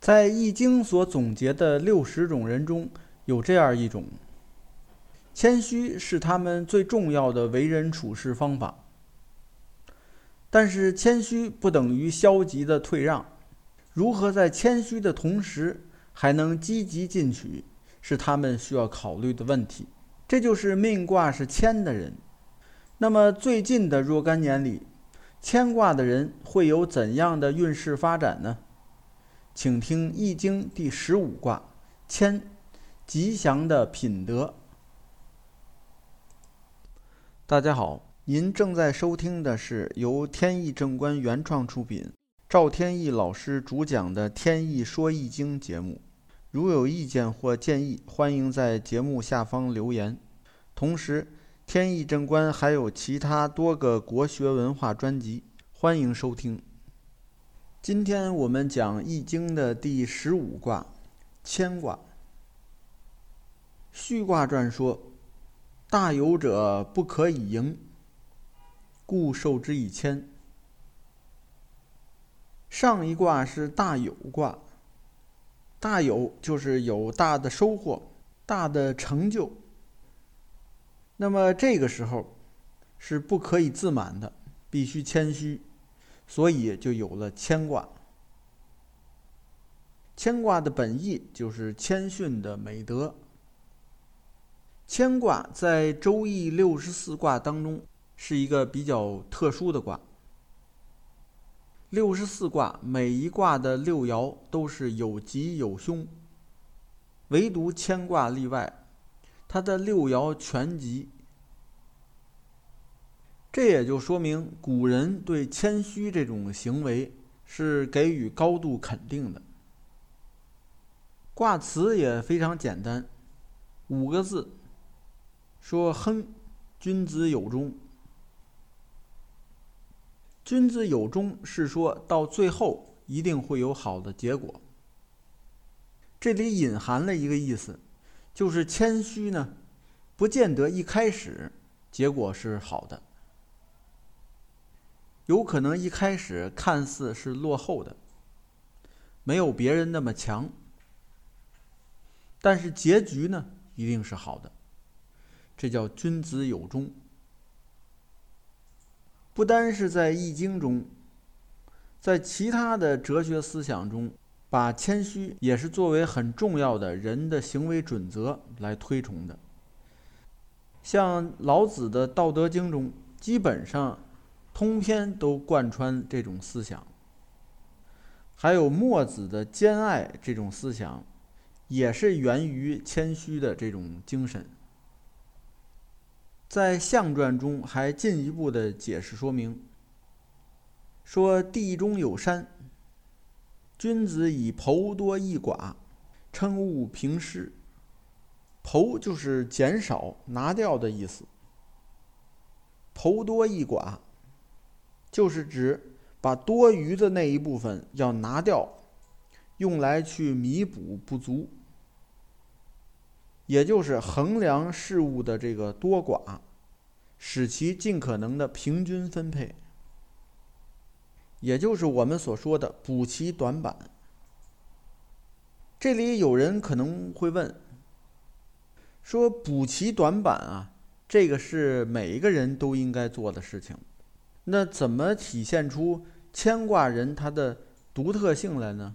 在《易经》所总结的六十种人中，有这样一种：谦虚是他们最重要的为人处事方法。但是，谦虚不等于消极的退让。如何在谦虚的同时还能积极进取，是他们需要考虑的问题。这就是命卦是谦的人。那么，最近的若干年里，谦卦的人会有怎样的运势发展呢？请听《易经》第十五卦谦，吉祥的品德。大家好，您正在收听的是由天意正观原创出品。赵天意老师主讲的《天意说易经》节目，如有意见或建议，欢迎在节目下方留言。同时，天意正观还有其他多个国学文化专辑，欢迎收听。今天我们讲《易经》的第十五卦——谦卦。序卦传说：“大有者不可以盈，故受之以谦。”上一卦是大有卦，大有就是有大的收获、大的成就。那么这个时候是不可以自满的，必须谦虚，所以就有了牵挂。牵挂的本意就是谦逊的美德。牵挂在周易六十四卦当中是一个比较特殊的卦。六十四卦，每一卦的六爻都是有吉有凶，唯独牵挂例外，它的六爻全吉。这也就说明古人对谦虚这种行为是给予高度肯定的。卦辞也非常简单，五个字，说“亨，君子有终”。君子有终是说到最后一定会有好的结果。这里隐含了一个意思，就是谦虚呢，不见得一开始结果是好的，有可能一开始看似是落后的，没有别人那么强，但是结局呢一定是好的，这叫君子有终。不单是在《易经》中，在其他的哲学思想中，把谦虚也是作为很重要的人的行为准则来推崇的。像老子的《道德经》中，基本上通篇都贯穿这种思想；还有墨子的兼爱这种思想，也是源于谦虚的这种精神。在象传中还进一步的解释说明，说地中有山，君子以剖多益寡，称物平施。剖就是减少、拿掉的意思，剖多益寡，就是指把多余的那一部分要拿掉，用来去弥补不足。也就是衡量事物的这个多寡，使其尽可能的平均分配，也就是我们所说的补齐短板。这里有人可能会问：说补齐短板啊，这个是每一个人都应该做的事情，那怎么体现出牵挂人他的独特性来呢？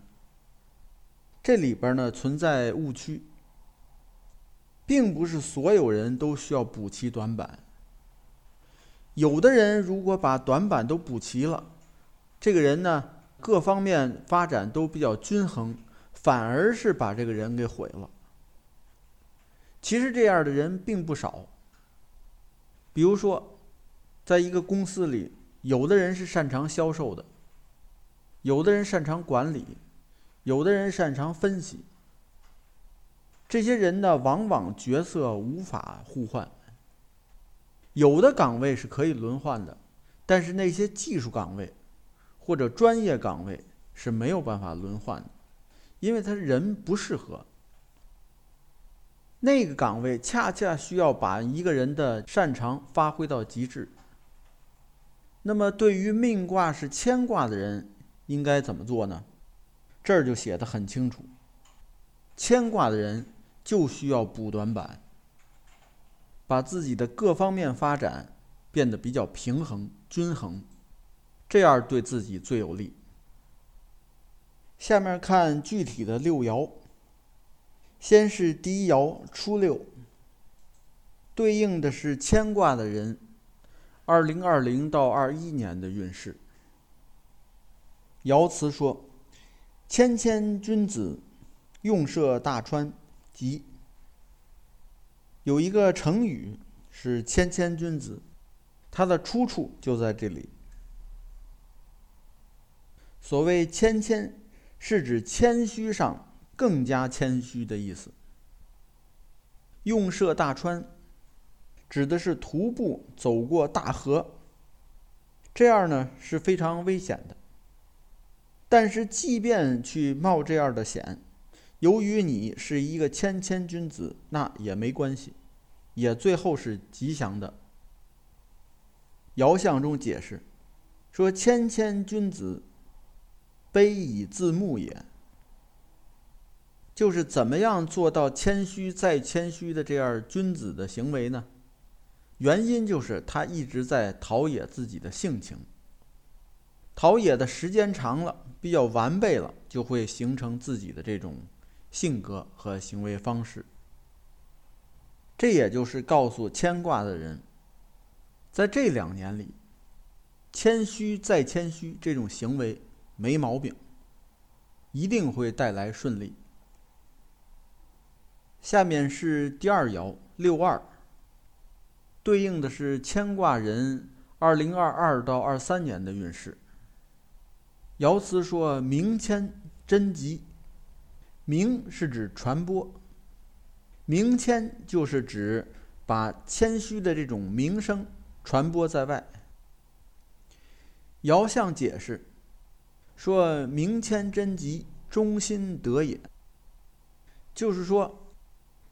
这里边呢存在误区。并不是所有人都需要补齐短板。有的人如果把短板都补齐了，这个人呢各方面发展都比较均衡，反而是把这个人给毁了。其实这样的人并不少。比如说，在一个公司里，有的人是擅长销售的，有的人擅长管理，有的人擅长分析。这些人呢，往往角色无法互换。有的岗位是可以轮换的，但是那些技术岗位或者专业岗位是没有办法轮换的，因为他人不适合。那个岗位恰恰需要把一个人的擅长发挥到极致。那么，对于命卦是牵挂的人，应该怎么做呢？这儿就写的很清楚：牵挂的人就需要补短板，把自己的各方面发展变得比较平衡、均衡，这样对自己最有利。下面看具体的六爻，先是第一爻初六，对应的是牵挂的人，二零二零到二一年的运势。爻辞说：“谦谦君子，用涉大川，吉。”有一个成语是“谦谦君子”，它的出处就在这里。所谓“谦谦”。是指谦虚上更加谦虚的意思。用涉大川，指的是徒步走过大河，这样呢是非常危险的。但是，即便去冒这样的险，由于你是一个谦谦君子，那也没关系，也最后是吉祥的。爻象中解释说：“谦谦君子。”卑以自牧也，就是怎么样做到谦虚再谦虚的这样君子的行为呢？原因就是他一直在陶冶自己的性情，陶冶的时间长了，比较完备了，就会形成自己的这种性格和行为方式。这也就是告诉牵挂的人，在这两年里，谦虚再谦虚这种行为。没毛病，一定会带来顺利。下面是第二爻六二，对应的是牵挂人二零二二到二三年的运势。爻辞说：“明谦真吉。”明是指传播，明谦就是指把谦虚的这种名声传播在外。爻象解释。说明谦真吉，忠心得也。就是说，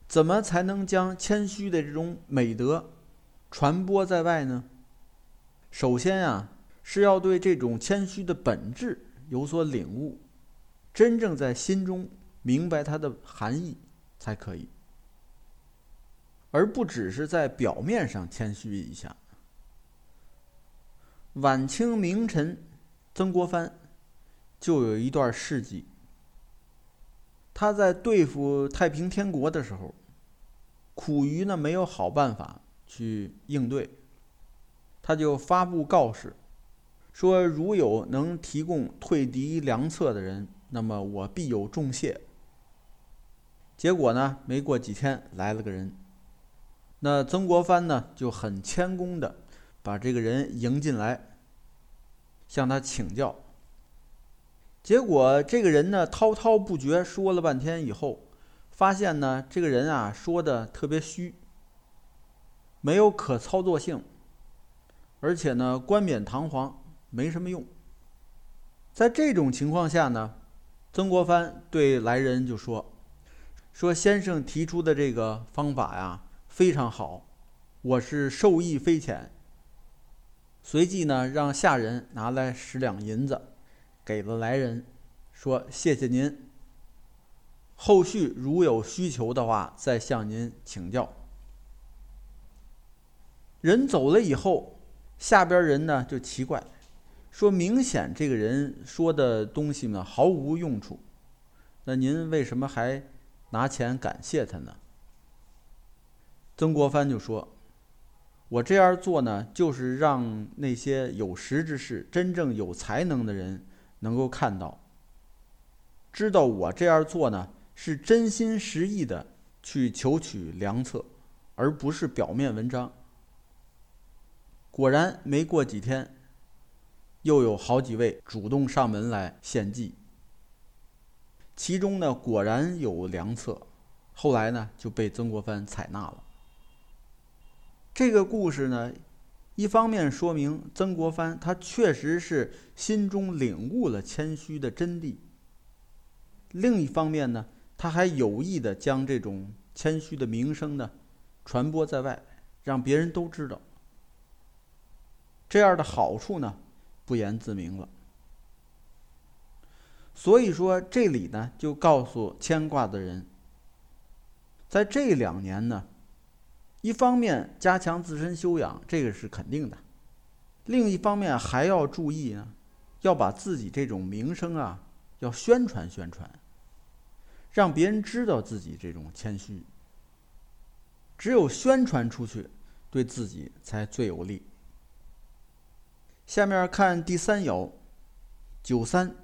怎么才能将谦虚的这种美德传播在外呢？首先啊，是要对这种谦虚的本质有所领悟，真正在心中明白它的含义才可以，而不只是在表面上谦虚一下。晚清名臣曾国藩。就有一段事迹。他在对付太平天国的时候，苦于呢没有好办法去应对，他就发布告示，说如有能提供退敌良策的人，那么我必有重谢。结果呢，没过几天来了个人，那曾国藩呢就很谦恭的把这个人迎进来，向他请教。结果这个人呢滔滔不绝说了半天以后，发现呢这个人啊说的特别虚，没有可操作性，而且呢冠冕堂皇，没什么用。在这种情况下呢，曾国藩对来人就说：“说先生提出的这个方法呀非常好，我是受益匪浅。”随即呢让下人拿来十两银子。给了来人，说谢谢您。后续如有需求的话，再向您请教。人走了以后，下边人呢就奇怪，说明显这个人说的东西呢毫无用处，那您为什么还拿钱感谢他呢？曾国藩就说：“我这样做呢，就是让那些有识之士、真正有才能的人。”能够看到，知道我这样做呢，是真心实意的去求取良策，而不是表面文章。果然，没过几天，又有好几位主动上门来献计。其中呢，果然有良策，后来呢，就被曾国藩采纳了。这个故事呢。一方面说明曾国藩他确实是心中领悟了谦虚的真谛；另一方面呢，他还有意的将这种谦虚的名声呢传播在外，让别人都知道。这样的好处呢，不言自明了。所以说这里呢，就告诉牵挂的人，在这两年呢，一方面加强自身修养，这个是肯定的；另一方面还要注意呢，要把自己这种名声啊，要宣传宣传，让别人知道自己这种谦虚。只有宣传出去，对自己才最有利。下面看第三爻，九三。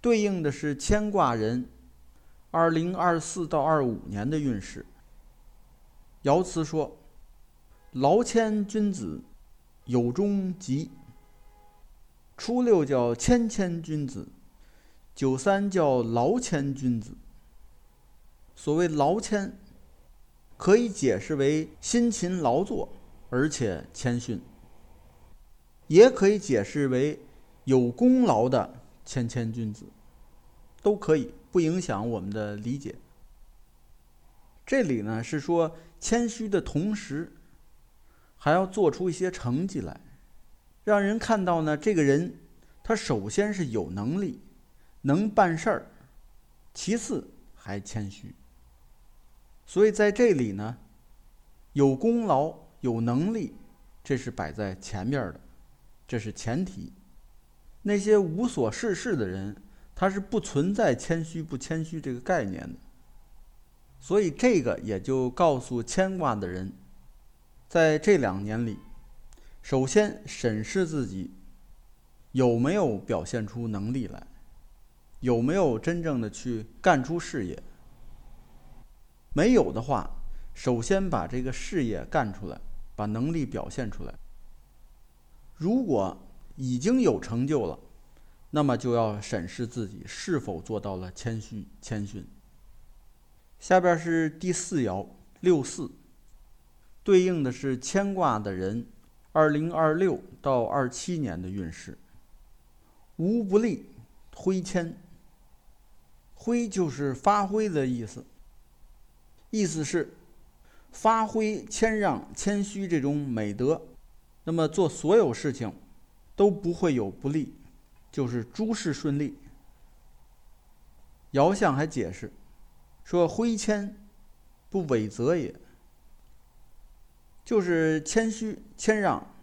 对应的是牵挂人，二零二四到二五年的运势。爻辞说：“劳谦君子，有终吉。”初六叫谦谦君子，九三叫劳谦君子。所谓劳谦，可以解释为辛勤劳作，而且谦逊；也可以解释为有功劳的谦谦君子。都可以，不影响我们的理解。这里呢是说谦虚的同时，还要做出一些成绩来，让人看到呢这个人他首先是有能力，能办事儿，其次还谦虚。所以在这里呢，有功劳、有能力，这是摆在前面的，这是前提。那些无所事事的人。他是不存在谦虚不谦虚这个概念的，所以这个也就告诉牵挂的人，在这两年里，首先审视自己有没有表现出能力来，有没有真正的去干出事业。没有的话，首先把这个事业干出来，把能力表现出来。如果已经有成就了。那么就要审视自己是否做到了谦虚谦逊。下边是第四爻六四，对应的是牵挂的人，二零二六到二七年的运势。无不利，挥谦。挥就是发挥的意思，意思是发挥谦让、谦虚这种美德，那么做所有事情都不会有不利。就是诸事顺利。爻象还解释说：“挥谦，不违则也。”就是谦虚谦让，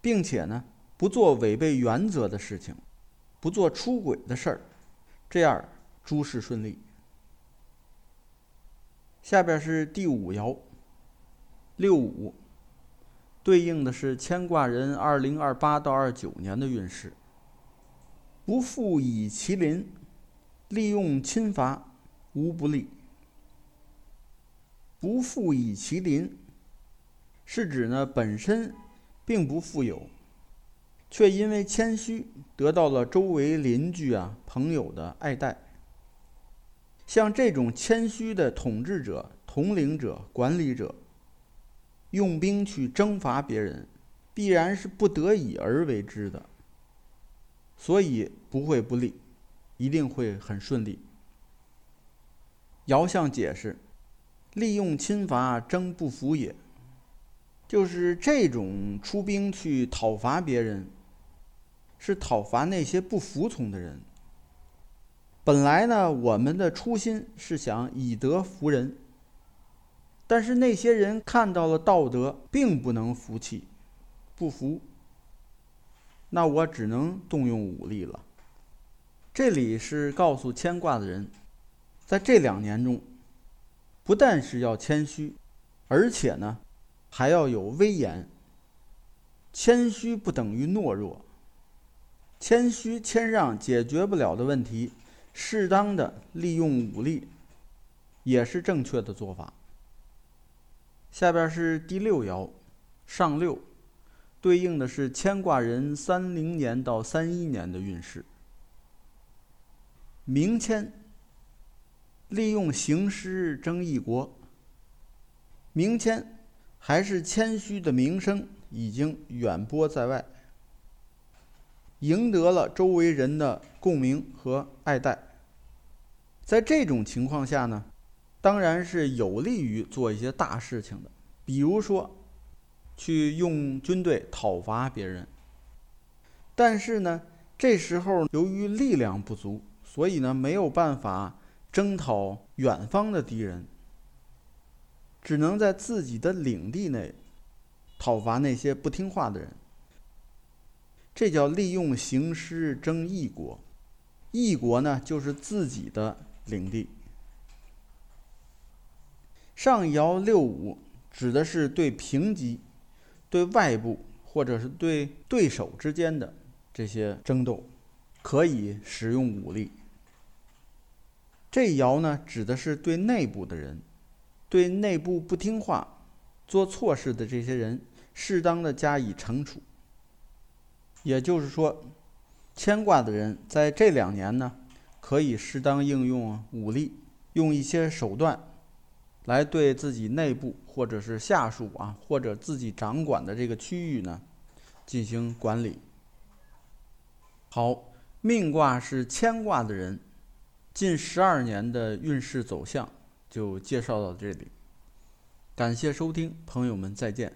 并且呢，不做违背原则的事情，不做出轨的事儿，这样诸事顺利。下边是第五爻，六五，对应的是牵挂人二零二八到二九年的运势。不复以其邻，利用侵伐，无不利。不复以其邻，是指呢本身并不富有，却因为谦虚得到了周围邻居啊朋友的爱戴。像这种谦虚的统治者、统领者、管理者，用兵去征伐别人，必然是不得已而为之的。所以不会不利，一定会很顺利。姚相解释：利用侵伐，征不服也。就是这种出兵去讨伐别人，是讨伐那些不服从的人。本来呢，我们的初心是想以德服人，但是那些人看到了道德，并不能服气，不服。那我只能动用武力了。这里是告诉牵挂的人，在这两年中，不但是要谦虚，而且呢，还要有威严。谦虚不等于懦弱，谦虚谦让解决不了的问题，适当的利用武力，也是正确的做法。下边是第六爻，上六。对应的是牵挂人三零年到三一年的运势。明谦，利用行师争一国。明谦还是谦虚的名声已经远播在外，赢得了周围人的共鸣和爱戴。在这种情况下呢，当然是有利于做一些大事情的，比如说。去用军队讨伐别人，但是呢，这时候由于力量不足，所以呢没有办法征讨远方的敌人，只能在自己的领地内讨伐那些不听话的人。这叫利用行师征异国，异国呢就是自己的领地。上爻六五指的是对平级、对外部或者是对对手之间的这些争斗，可以使用武力。这爻呢指的是对内部的人，对内部不听话、做错事的这些人，适当的加以惩处。也就是说，牵挂的人在这两年呢，可以适当应用武力，用一些手段。来对自己内部或者是下属啊，或者自己掌管的这个区域呢，进行管理。好，命卦是牵挂的人，近十二年的运势走向就介绍到这里。感谢收听，朋友们再见。